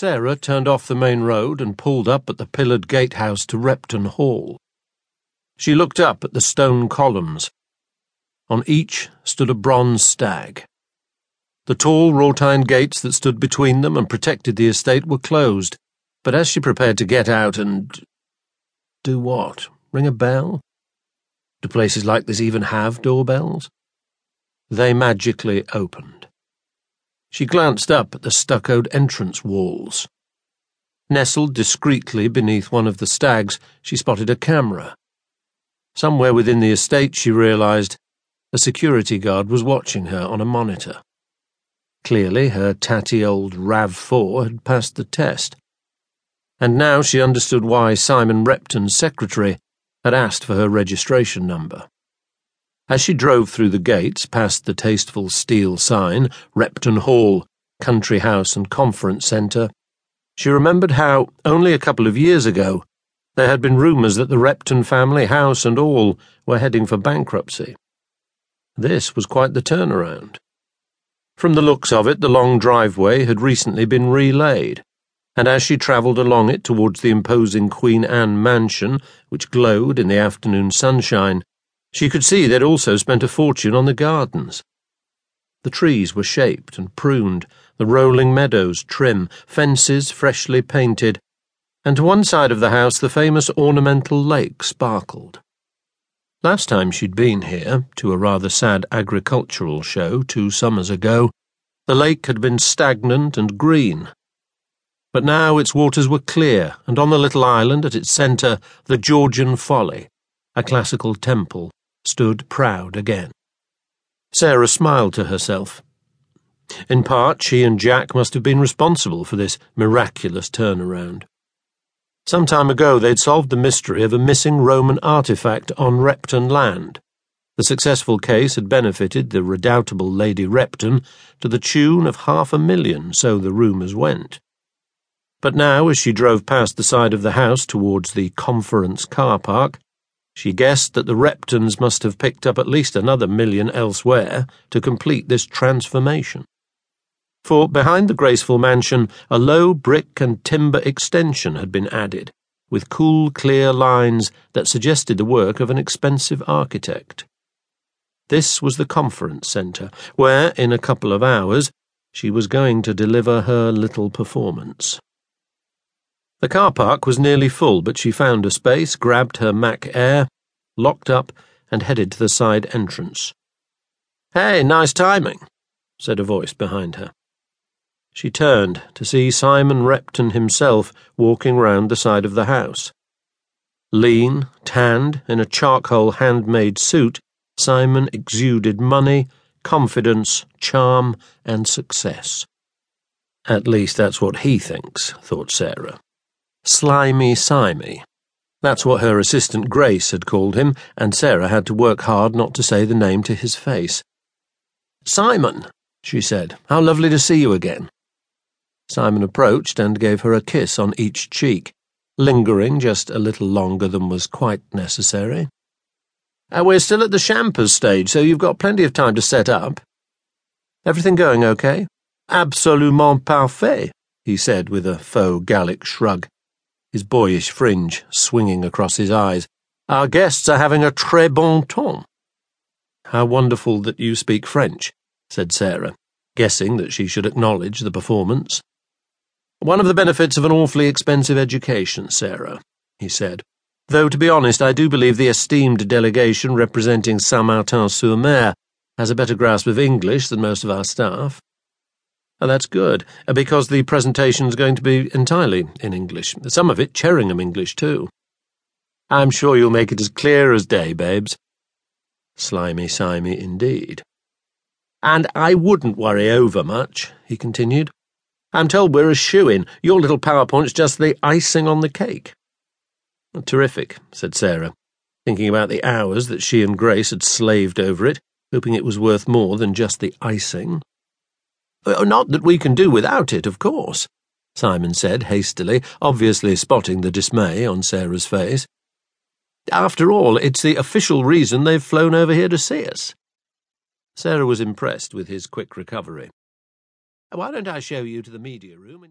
Sarah turned off the main road and pulled up at the pillared gatehouse to Repton Hall. She looked up at the stone columns. On each stood a bronze stag. The tall wrought iron gates that stood between them and protected the estate were closed, but as she prepared to get out and. do what? Ring a bell? Do places like this even have doorbells? They magically opened. She glanced up at the stuccoed entrance walls. Nestled discreetly beneath one of the stags, she spotted a camera. Somewhere within the estate, she realized, a security guard was watching her on a monitor. Clearly, her tatty old RAV4 had passed the test. And now she understood why Simon Repton's secretary had asked for her registration number. As she drove through the gates past the tasteful steel sign, Repton Hall, Country House and Conference Centre, she remembered how, only a couple of years ago, there had been rumours that the Repton family, house and all, were heading for bankruptcy. This was quite the turnaround. From the looks of it, the long driveway had recently been relaid, and as she travelled along it towards the imposing Queen Anne mansion, which glowed in the afternoon sunshine, she could see they'd also spent a fortune on the gardens. The trees were shaped and pruned, the rolling meadows trim, fences freshly painted, and to one side of the house the famous ornamental lake sparkled. Last time she'd been here, to a rather sad agricultural show two summers ago, the lake had been stagnant and green. But now its waters were clear, and on the little island at its centre, the Georgian Folly, a classical temple stood proud again. Sarah smiled to herself. In part, she and Jack must have been responsible for this miraculous turnaround. Some time ago, they'd solved the mystery of a missing Roman artifact on Repton land. The successful case had benefited the redoubtable Lady Repton to the tune of half a million, so the rumours went. But now, as she drove past the side of the house towards the conference car park, she guessed that the Reptons must have picked up at least another million elsewhere to complete this transformation. For behind the graceful mansion, a low brick and timber extension had been added, with cool, clear lines that suggested the work of an expensive architect. This was the conference centre, where, in a couple of hours, she was going to deliver her little performance. The car park was nearly full, but she found a space, grabbed her Mac Air, locked up, and headed to the side entrance. Hey, nice timing, said a voice behind her. She turned to see Simon Repton himself walking round the side of the house. Lean, tanned, in a charcoal handmade suit, Simon exuded money, confidence, charm, and success. At least that's what he thinks, thought Sarah. Slimy Simey. That's what her assistant Grace had called him, and Sarah had to work hard not to say the name to his face. Simon, she said, how lovely to see you again. Simon approached and gave her a kiss on each cheek, lingering just a little longer than was quite necessary. Uh, we're still at the champers stage, so you've got plenty of time to set up. Everything going okay? Absolument parfait, he said with a faux Gallic shrug his boyish fringe swinging across his eyes. Our guests are having a très bon temps. How wonderful that you speak French, said Sarah, guessing that she should acknowledge the performance. One of the benefits of an awfully expensive education, Sarah, he said. Though, to be honest, I do believe the esteemed delegation representing Saint Martin sur Mer has a better grasp of English than most of our staff. Oh, that's good, uh, because the presentation's going to be entirely in English, some of it Cherringham English, too. I'm sure you'll make it as clear as day, babes. Slimy Simey indeed. And I wouldn't worry over much, he continued. I'm told we're a shoe-in. Your little PowerPoint's just the icing on the cake. Terrific, said Sarah, thinking about the hours that she and Grace had slaved over it, hoping it was worth more than just the icing. Not that we can do without it, of course, Simon said hastily, obviously spotting the dismay on Sarah's face. After all, it's the official reason they've flown over here to see us. Sarah was impressed with his quick recovery. Why don't I show you to the media room?